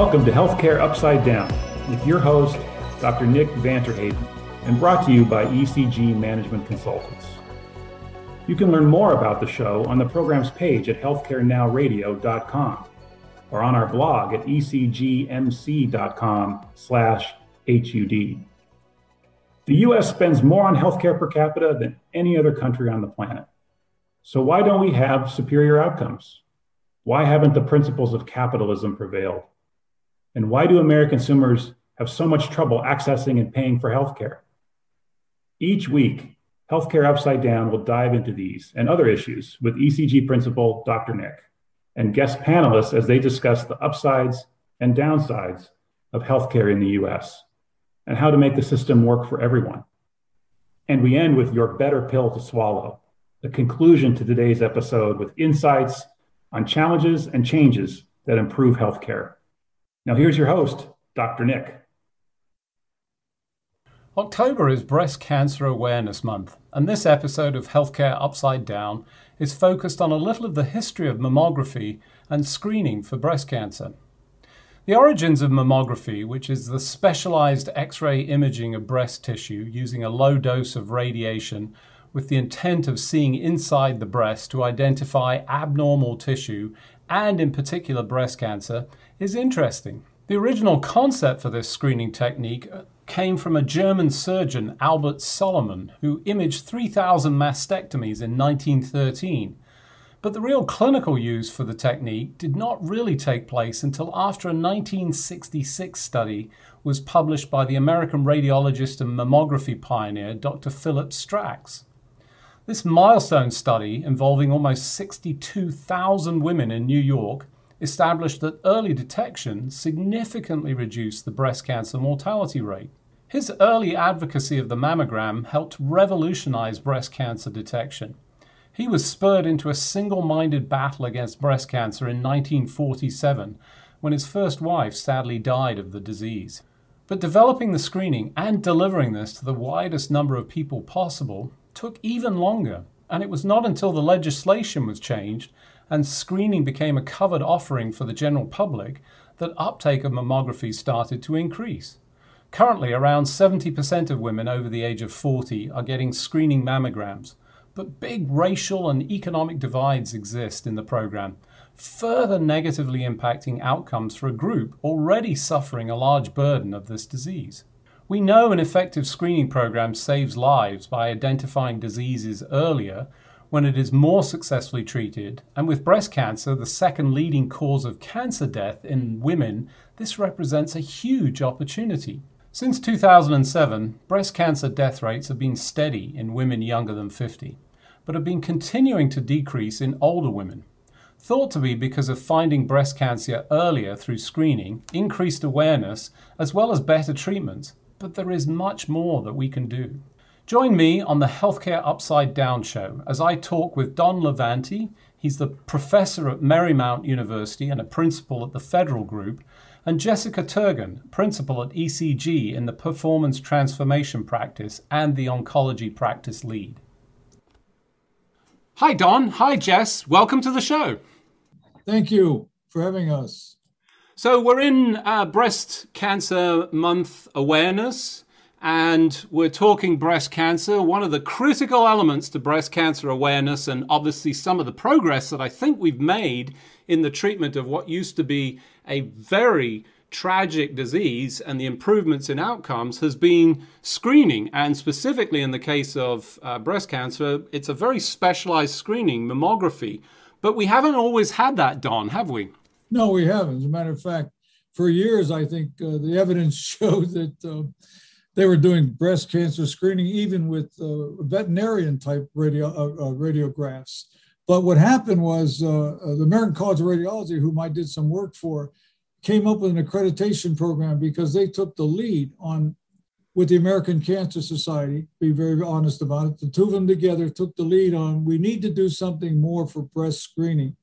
Welcome to Healthcare Upside Down with your host, Dr. Nick van Terheyden, and brought to you by ECG Management Consultants. You can learn more about the show on the program's page at healthcarenowradio.com or on our blog at ecgmc.com slash HUD. The US spends more on healthcare per capita than any other country on the planet. So why don't we have superior outcomes? Why haven't the principles of capitalism prevailed? And why do American consumers have so much trouble accessing and paying for healthcare? Each week, Healthcare Upside Down will dive into these and other issues with ECG principal Dr. Nick and guest panelists as they discuss the upsides and downsides of healthcare in the US and how to make the system work for everyone. And we end with your better pill to swallow, the conclusion to today's episode with insights on challenges and changes that improve healthcare. Now, here's your host, Dr. Nick. October is Breast Cancer Awareness Month, and this episode of Healthcare Upside Down is focused on a little of the history of mammography and screening for breast cancer. The origins of mammography, which is the specialized X ray imaging of breast tissue using a low dose of radiation with the intent of seeing inside the breast to identify abnormal tissue and, in particular, breast cancer, is interesting. The original concept for this screening technique came from a German surgeon, Albert Salomon, who imaged 3,000 mastectomies in 1913. But the real clinical use for the technique did not really take place until after a 1966 study was published by the American radiologist and mammography pioneer Dr. Philip Strax. This milestone study, involving almost 62,000 women in New York, established that early detection significantly reduced the breast cancer mortality rate. His early advocacy of the mammogram helped revolutionize breast cancer detection. He was spurred into a single minded battle against breast cancer in 1947 when his first wife sadly died of the disease. But developing the screening and delivering this to the widest number of people possible took even longer, and it was not until the legislation was changed and screening became a covered offering for the general public that uptake of mammography started to increase. Currently, around 70% of women over the age of 40 are getting screening mammograms, but big racial and economic divides exist in the program, further negatively impacting outcomes for a group already suffering a large burden of this disease. We know an effective screening program saves lives by identifying diseases earlier when it is more successfully treated, and with breast cancer, the second leading cause of cancer death in women, this represents a huge opportunity. Since 2007, breast cancer death rates have been steady in women younger than 50, but have been continuing to decrease in older women. Thought to be because of finding breast cancer earlier through screening, increased awareness, as well as better treatments, but there is much more that we can do. Join me on the Healthcare Upside Down show as I talk with Don Lavanty. He's the professor at Marymount University and a principal at the Federal Group, and Jessica Turgan, principal at ECG in the Performance Transformation Practice and the Oncology Practice Lead. Hi, Don. Hi, Jess. Welcome to the show. Thank you for having us. So, we're in uh, Breast Cancer Month awareness and we're talking breast cancer. One of the critical elements to breast cancer awareness, and obviously some of the progress that I think we've made in the treatment of what used to be a very tragic disease and the improvements in outcomes has been screening. And specifically in the case of uh, breast cancer, it's a very specialized screening, mammography. But we haven't always had that, Don, have we? No, we haven't. As a matter of fact, for years, I think uh, the evidence shows that. Uh, they were doing breast cancer screening even with uh, veterinarian type radio, uh, uh, radiographs. But what happened was uh, uh, the American College of Radiology, whom I did some work for, came up with an accreditation program because they took the lead on with the American Cancer Society, be very honest about it. The two of them together took the lead on we need to do something more for breast screening.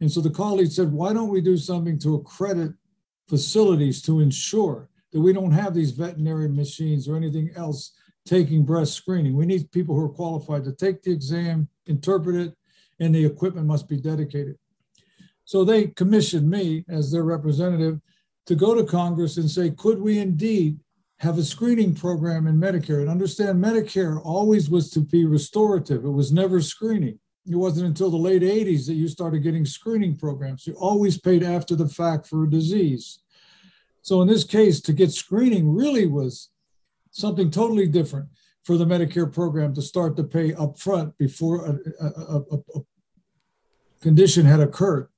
And so the college said, why don't we do something to accredit facilities to ensure that we don't have these veterinary machines or anything else taking breast screening. We need people who are qualified to take the exam, interpret it, and the equipment must be dedicated. So they commissioned me as their representative to go to Congress and say, could we indeed have a screening program in Medicare? And understand Medicare always was to be restorative, it was never screening. It wasn't until the late 80s that you started getting screening programs. You always paid after the fact for a disease. So in this case, to get screening really was something totally different for the Medicare program to start to pay upfront before a, a, a, a condition had occurred.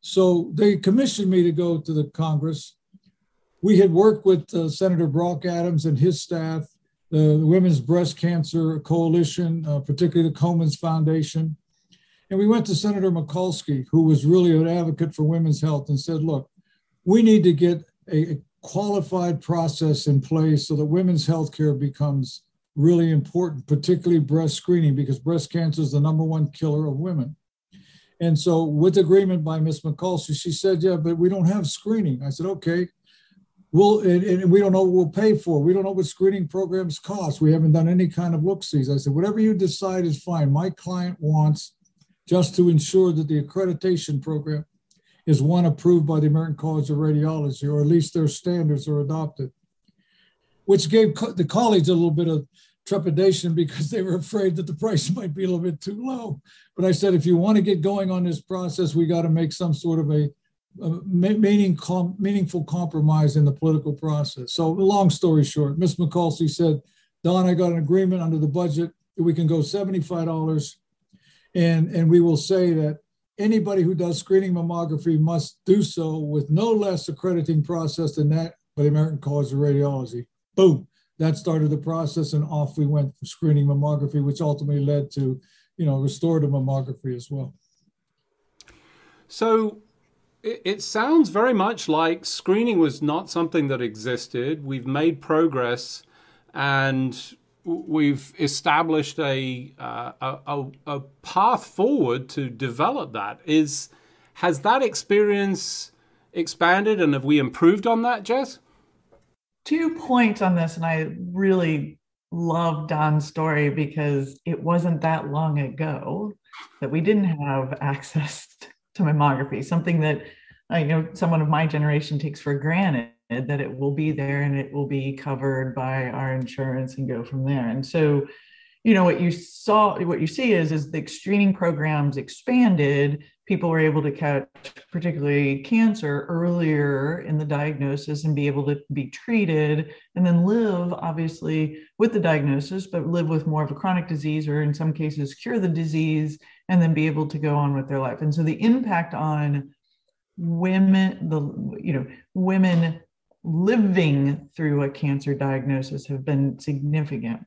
So they commissioned me to go to the Congress. We had worked with uh, Senator Brock Adams and his staff, the, the Women's Breast Cancer Coalition, uh, particularly the Komen's Foundation. And we went to Senator Mikulski, who was really an advocate for women's health, and said, look, we need to get a, qualified process in place so that women's health care becomes really important, particularly breast screening, because breast cancer is the number one killer of women. And so, with agreement by Ms. Mikulski, she said, Yeah, but we don't have screening. I said, Okay. We'll, and, and, we don't know what we'll pay for. We don't know what screening programs cost. We haven't done any kind of look sees. I said, Whatever you decide is fine. My client wants just to ensure that the accreditation program is one approved by the American College of Radiology, or at least their standards are adopted, which gave co- the college a little bit of trepidation because they were afraid that the price might be a little bit too low. But I said, if you want to get going on this process, we got to make some sort of a, a meaning, com, meaningful compromise in the political process. So, long story short, Ms. Mikulski said, Don, I got an agreement under the budget we can go $75 and, and we will say that anybody who does screening mammography must do so with no less accrediting process than that by the American College of Radiology. Boom that started the process and off we went for screening mammography, which ultimately led to, you know, restorative mammography as well. So it, it sounds very much like screening was not something that existed. We've made progress and we've established a, uh, a, a path forward to develop that. Is has that experience expanded and have we improved on that, Jess? two points on this, and I really love Don's story because it wasn't that long ago that we didn't have access to mammography, something that uh, you know someone of my generation takes for granted that it will be there and it will be covered by our insurance and go from there. And so you know what you saw what you see is is the screening programs expanded people were able to catch particularly cancer earlier in the diagnosis and be able to be treated and then live obviously with the diagnosis but live with more of a chronic disease or in some cases cure the disease and then be able to go on with their life and so the impact on women the you know women living through a cancer diagnosis have been significant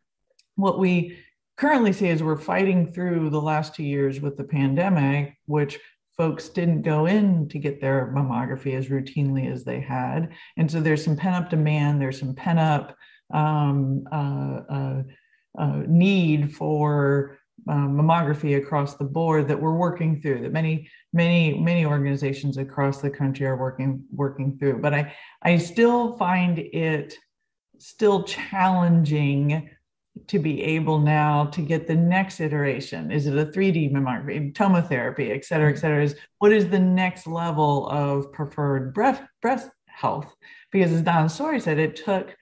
what we currently see is we're fighting through the last two years with the pandemic, which folks didn't go in to get their mammography as routinely as they had. And so there's some pent up demand, there's some pent up um, uh, uh, uh, need for um, mammography across the board that we're working through that many many many organizations across the country are working working through but i i still find it still challenging to be able now to get the next iteration? Is it a 3D mammography, tomotherapy, et cetera, et cetera? Is what is the next level of preferred breast, breast health? Because as Don Story said, it took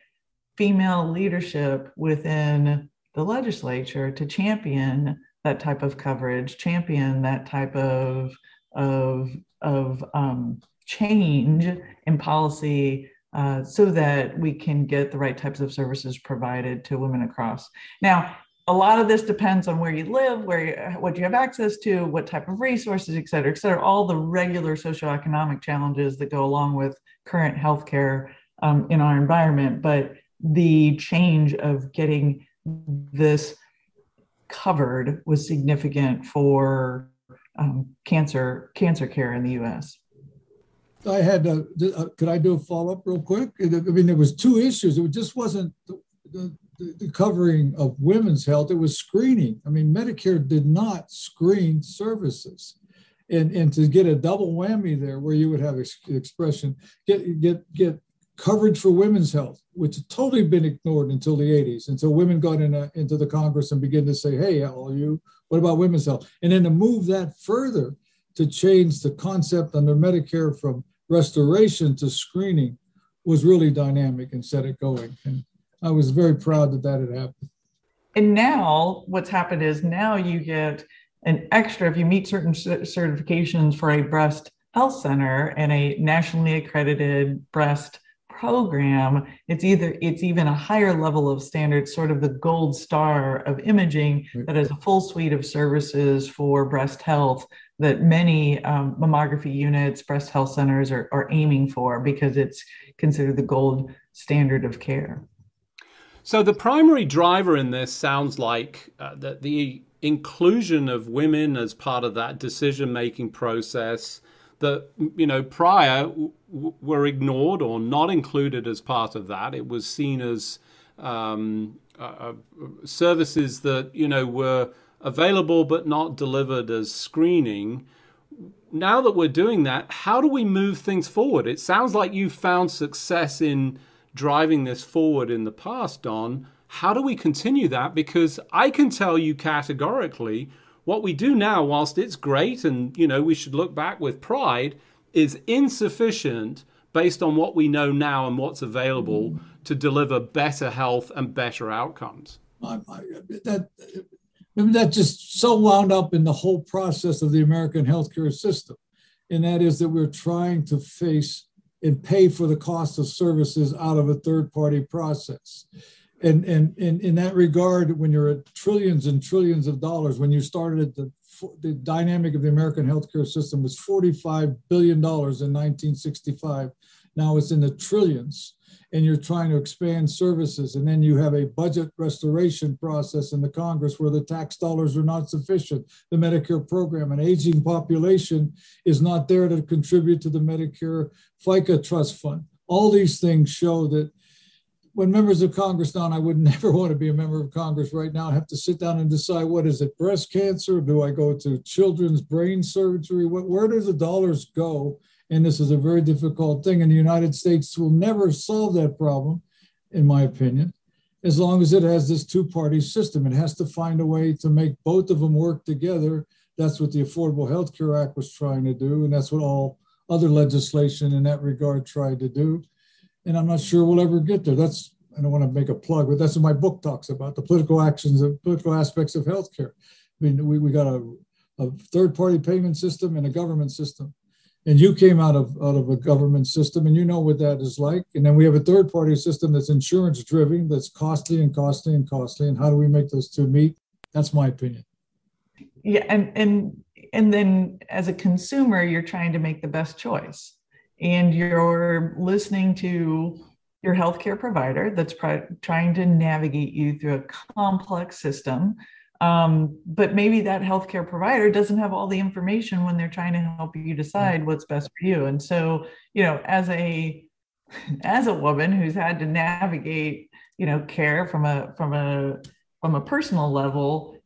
female leadership within the legislature to champion that type of coverage, champion that type of of of um, change in policy uh, so that we can get the right types of services provided to women across. Now, a lot of this depends on where you live, where you, what you have access to, what type of resources, et cetera, et cetera, all the regular socioeconomic challenges that go along with current healthcare um, in our environment. But the change of getting this covered was significant for um, cancer cancer care in the U.S. I had, to, uh, could I do a follow up real quick? I mean, there was two issues. It just wasn't the, the, the, covering of women's health. It was screening. I mean, Medicare did not screen services. And, and to get a double whammy there where you would have ex- expression, get, get, get coverage for women's health, which had totally been ignored until the 80s, until women got in a, into the Congress and began to say, hey, all you, what about women's health? And then to move that further to change the concept under Medicare from restoration to screening was really dynamic and set it going. And I was very proud that that had happened. And now what's happened is now you get an extra, if you meet certain certifications for a breast health center and a nationally accredited breast program it's either it's even a higher level of standards sort of the gold star of imaging that has a full suite of services for breast health that many um, mammography units breast health centers are, are aiming for because it's considered the gold standard of care. So the primary driver in this sounds like uh, that the inclusion of women as part of that decision making process that you know prior w- were ignored or not included as part of that. It was seen as um, uh, services that you know were available but not delivered as screening. Now that we're doing that, how do we move things forward? It sounds like you found success in driving this forward in the past, Don. How do we continue that? Because I can tell you categorically what we do now, whilst it's great and you know we should look back with pride, is insufficient based on what we know now and what's available mm. to deliver better health and better outcomes. I, I, that that just so wound up in the whole process of the American healthcare system, and that is that we're trying to face and pay for the cost of services out of a third party process and and in in that regard, when you're at trillions and trillions of dollars, when you started the the dynamic of the American healthcare system was 45 billion dollars in 1965. Now it's in the trillions, and you're trying to expand services, and then you have a budget restoration process in the Congress where the tax dollars are not sufficient. The Medicare program, an aging population, is not there to contribute to the Medicare FICA trust fund. All these things show that when members of Congress now, I would never want to be a member of Congress right now. I have to sit down and decide what is it, breast cancer? Do I go to children's brain surgery? What, where do the dollars go? And this is a very difficult thing. And the United States will never solve that problem, in my opinion, as long as it has this two party system. It has to find a way to make both of them work together. That's what the Affordable Health Care Act was trying to do. And that's what all other legislation in that regard tried to do and I'm not sure we'll ever get there. That's I don't want to make a plug, but that's what my book talks about the political actions of political aspects of healthcare. I mean, we, we got a, a third party payment system and a government system. And you came out of out of a government system and you know what that is like. And then we have a third party system that's insurance driven, that's costly and costly and costly. And how do we make those two meet? That's my opinion. Yeah, and and and then as a consumer, you're trying to make the best choice and you're listening to your healthcare provider that's trying to navigate you through a complex system. Um, but maybe that healthcare provider doesn't have all the information when they're trying to help you decide what's best for you. And so, you know, as a as a woman who's had to navigate, you know, care from a from a from a personal level,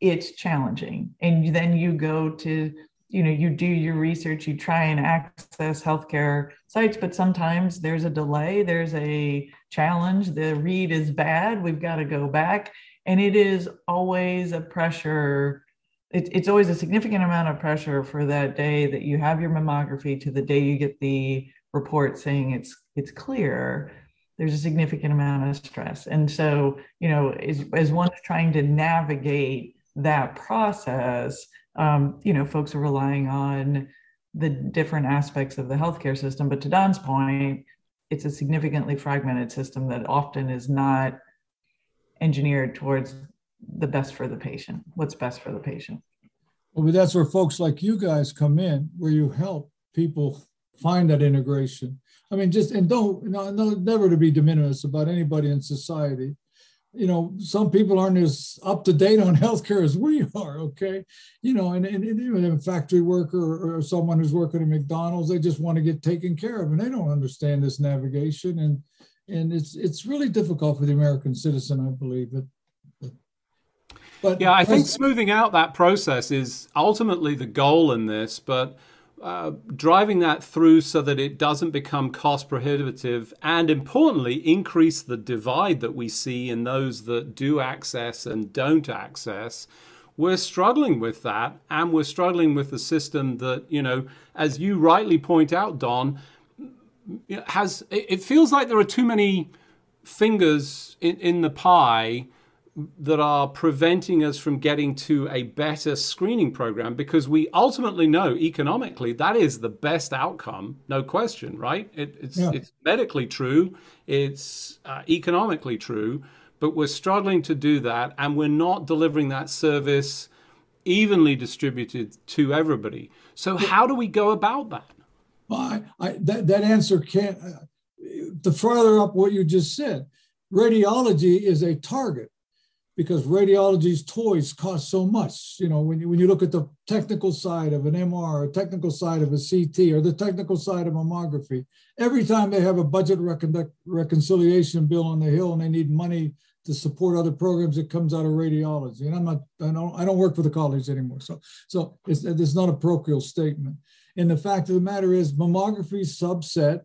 it's challenging. And then you go to you know you do your research you try and access healthcare sites but sometimes there's a delay there's a challenge the read is bad we've got to go back. And it is always a pressure it, it's always a significant amount of pressure for that day that you have your mammography to the day you get the report saying it's it's clear. There's a significant amount of stress. And so you know as, as one's trying to navigate that process um, you know, folks are relying on the different aspects of the healthcare system. But to Don's point, it's a significantly fragmented system that often is not engineered towards the best for the patient, what's best for the patient. Well, but that's where folks like you guys come in, where you help people find that integration. I mean, just and don't no, never to be de minimis about anybody in society, you know, some people aren't as up to date on healthcare as we are. Okay, you know, and, and, and even a factory worker or, or someone who's working at McDonald's, they just want to get taken care of, and they don't understand this navigation, and and it's it's really difficult for the American citizen, I believe. But, but yeah, I think smoothing out that process is ultimately the goal in this, but uh, driving that through so that it doesn't become cost prohibitive and importantly increase the divide that we see in those that do access and don't access we're struggling with that. And we're struggling with the system that you know as you rightly point out don has it feels like there are too many fingers in, in the pie that are preventing us from getting to a better screening program because we ultimately know economically that is the best outcome, no question, right? It, it's, yeah. it's medically true, it's uh, economically true, but we're struggling to do that and we're not delivering that service evenly distributed to everybody. So, how do we go about that? Well, I, I, that, that answer can't, uh, to further up what you just said, radiology is a target because radiology's toys cost so much. You know, when you, when you look at the technical side of an MR, or technical side of a CT, or the technical side of mammography, every time they have a budget recon- reconciliation bill on the Hill and they need money to support other programs, it comes out of radiology. And I'm not, I don't, I don't work for the college anymore. So, so it's, it's not a parochial statement. And the fact of the matter is, mammography subset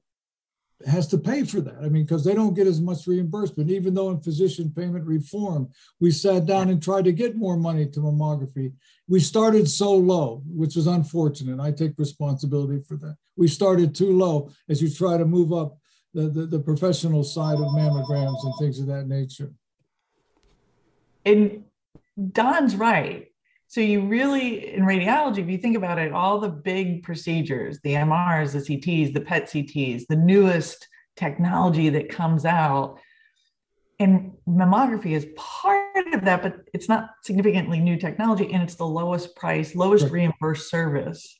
has to pay for that. I mean, because they don't get as much reimbursement, even though in physician payment reform, we sat down and tried to get more money to mammography. We started so low, which was unfortunate. I take responsibility for that. We started too low as you try to move up the, the, the professional side of mammograms and things of that nature. And Don's right. So you really, in radiology, if you think about it, all the big procedures, the MRs, the CTs, the PET CTs, the newest technology that comes out, and mammography is part of that, but it's not significantly new technology, and it's the lowest price, lowest right. reimbursed service.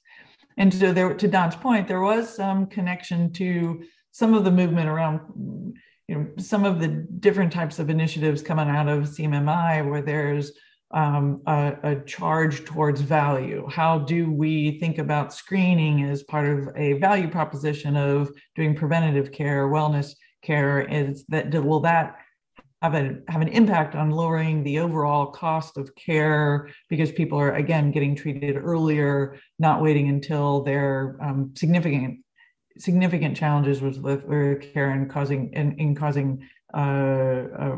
And so there, to Don's point, there was some connection to some of the movement around, you know, some of the different types of initiatives coming out of CMMI, where there's um, a, a, charge towards value? How do we think about screening as part of a value proposition of doing preventative care, wellness care? Is that will that have a have an impact on lowering the overall cost of care because people are again getting treated earlier, not waiting until their um, significant significant challenges with, with care and causing in, in causing Uh, uh,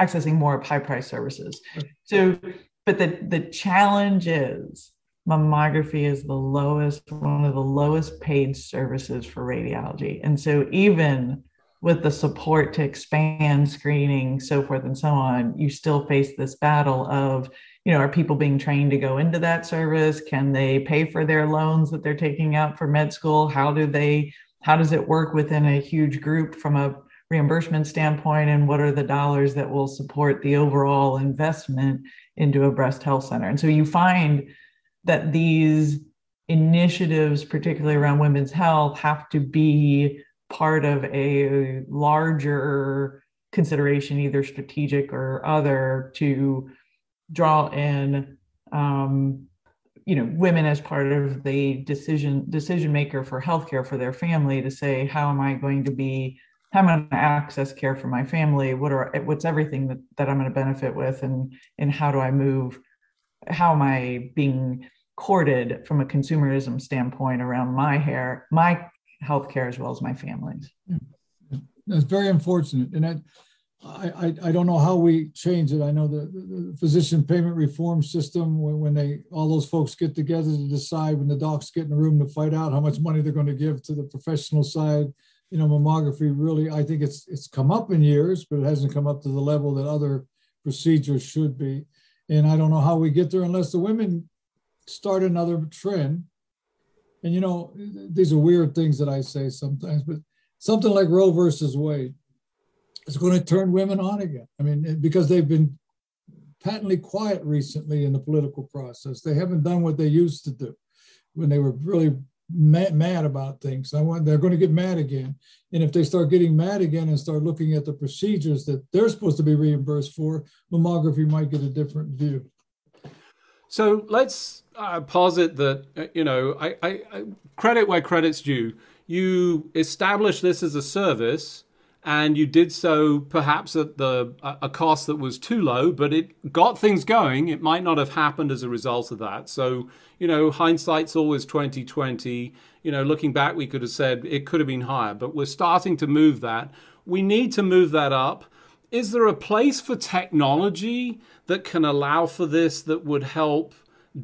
accessing more of high price services. So, but the, the challenge is mammography is the lowest, one of the lowest paid services for radiology. And so, even with the support to expand screening, so forth and so on, you still face this battle of, you know, are people being trained to go into that service? Can they pay for their loans that they're taking out for med school? How do they, how does it work within a huge group from a reimbursement standpoint and what are the dollars that will support the overall investment into a breast health center. And so you find that these initiatives particularly around women's health have to be part of a larger consideration either strategic or other to draw in um, you know women as part of the decision decision maker for healthcare for their family to say how am i going to be how am I going to access care for my family? What are what's everything that, that I'm going to benefit with, and and how do I move? How am I being courted from a consumerism standpoint around my hair, my health care as well as my family's? That's very unfortunate, and I, I, I don't know how we change it. I know the, the physician payment reform system when, when they all those folks get together to decide when the docs get in the room to fight out how much money they're going to give to the professional side you know, mammography really, I think it's it's come up in years, but it hasn't come up to the level that other procedures should be. And I don't know how we get there unless the women start another trend. And you know, these are weird things that I say sometimes, but something like Roe versus Wade is going to turn women on again. I mean, because they've been patently quiet recently in the political process. They haven't done what they used to do when they were really mad, mad about things. I want they're going to get mad again. And if they start getting mad again and start looking at the procedures that they're supposed to be reimbursed for, mammography might get a different view. So let's uh, posit that uh, you know I, I, I credit where credit's due. You establish this as a service and you did so perhaps at the a cost that was too low, but it got things going. It might not have happened as a result of that. So you know, hindsight's always twenty twenty. You know, looking back, we could have said it could have been higher, but we're starting to move that. We need to move that up. Is there a place for technology that can allow for this that would help?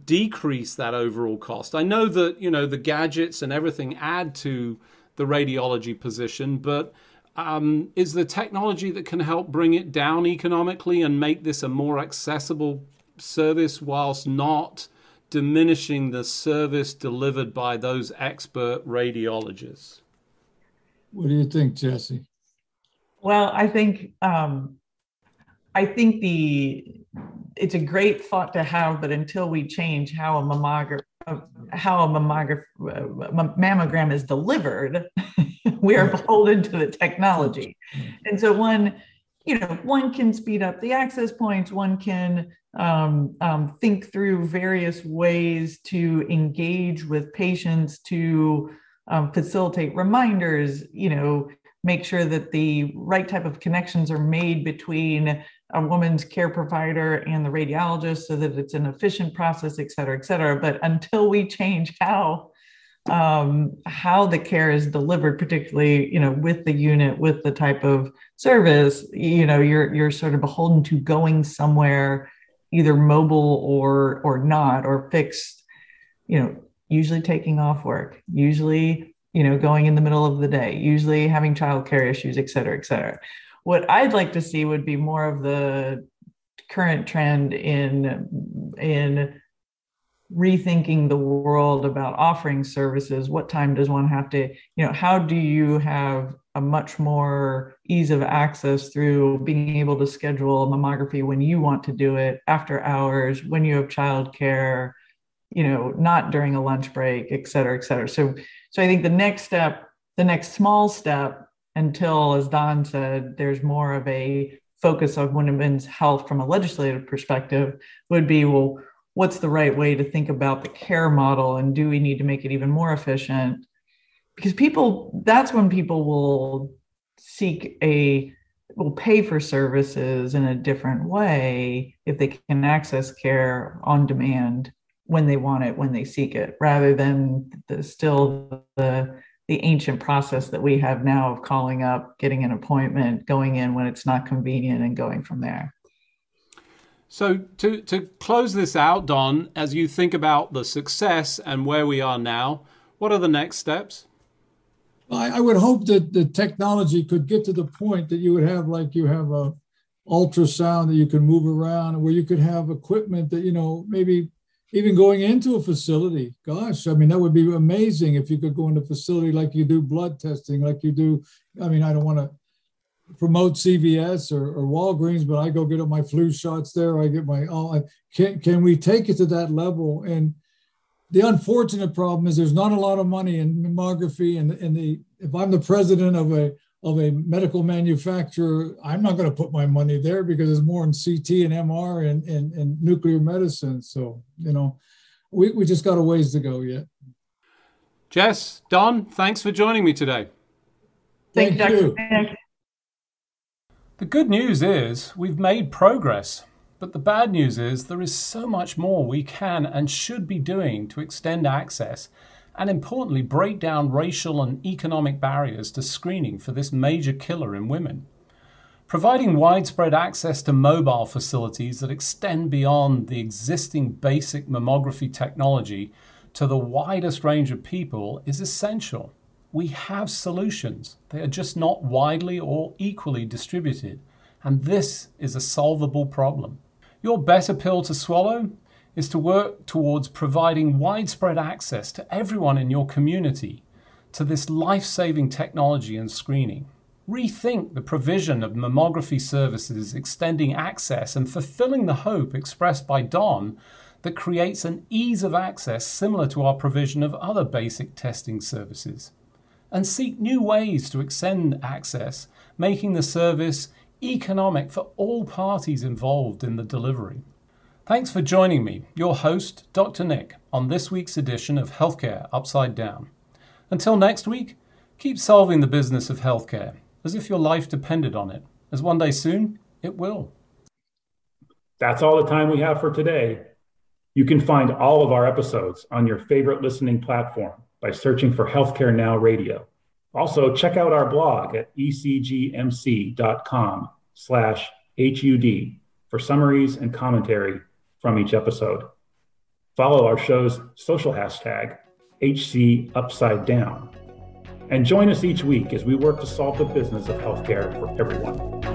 decrease that overall cost. I know that you know the gadgets and everything add to the radiology position, but um, is the technology that can help bring it down economically and make this a more accessible service whilst not diminishing the service delivered by those expert radiologists. What do you think, Jesse? Well, I think um, I think the it's a great thought to have, but until we change how a mammograph how a mammograph uh, mammogram is delivered, we are beholden to the technology. And so one, you know, one can speed up the access points. One can um, um, think through various ways to engage with patients to um, facilitate reminders. You know, make sure that the right type of connections are made between a woman's care provider and the radiologist so that it's an efficient process, et cetera, et cetera. But until we change how um, how the care is delivered, particularly you know with the unit, with the type of service, you know you're you're sort of beholden to going somewhere, either mobile or or not or fixed. You know, usually taking off work, usually you know going in the middle of the day, usually having childcare issues, et cetera, et cetera. What I'd like to see would be more of the current trend in in rethinking the world about offering services what time does one have to you know how do you have a much more ease of access through being able to schedule mammography when you want to do it after hours when you have childcare you know not during a lunch break et cetera et cetera. So so i think the next step the next small step until, as Don said, there's more of a focus on women's health from a legislative perspective would be well, what's the right way to think about the care model and do we need to make it even more efficient? Because people, that's when people will seek a will pay for services in a different way if they can access care on demand when they want it when they seek it rather than the, still the the ancient process that we have now of calling up, getting an appointment, going in when it's not convenient, and going from there. So, to, to close this out, Don, as you think about the success and where we are now, what are the next steps? I, I would hope that the technology could get to the point that you would have, like, you have a ultrasound that you can move around, where you could have equipment that, you know, maybe even going into a facility. Gosh, I mean, that would be amazing if you could go into a facility like you do blood testing, like you do. I mean, I don't want to promote CVS or, or Walgreens, but I go get my flu shots there. I get my all. I, can can we take it to that level? And the unfortunate problem is there's not a lot of money in mammography, and and the if I'm the president of a of a medical manufacturer, I'm not going to put my money there because it's more in CT and MR and, and, and nuclear medicine. So, you know, we, we just got a ways to go yet. Jess, Don, thanks for joining me today. Thank, Thank you. The good news is we've made progress, but the bad news is there is so much more we can and should be doing to extend access and importantly, break down racial and economic barriers to screening for this major killer in women. Providing widespread access to mobile facilities that extend beyond the existing basic mammography technology to the widest range of people is essential. We have solutions, they are just not widely or equally distributed, and this is a solvable problem. Your better pill to swallow is to work towards providing widespread access to everyone in your community to this life saving technology and screening. Rethink the provision of mammography services, extending access and fulfilling the hope expressed by Don that creates an ease of access similar to our provision of other basic testing services. And seek new ways to extend access, making the service economic for all parties involved in the delivery. Thanks for joining me, your host, Dr. Nick, on this week's edition of Healthcare Upside Down. Until next week, keep solving the business of healthcare as if your life depended on it, as one day soon it will. That's all the time we have for today. You can find all of our episodes on your favorite listening platform by searching for Healthcare Now Radio. Also, check out our blog at ecgmc.com slash HUD for summaries and commentary from each episode. Follow our show's social hashtag, HC Upside Down. And join us each week as we work to solve the business of healthcare for everyone.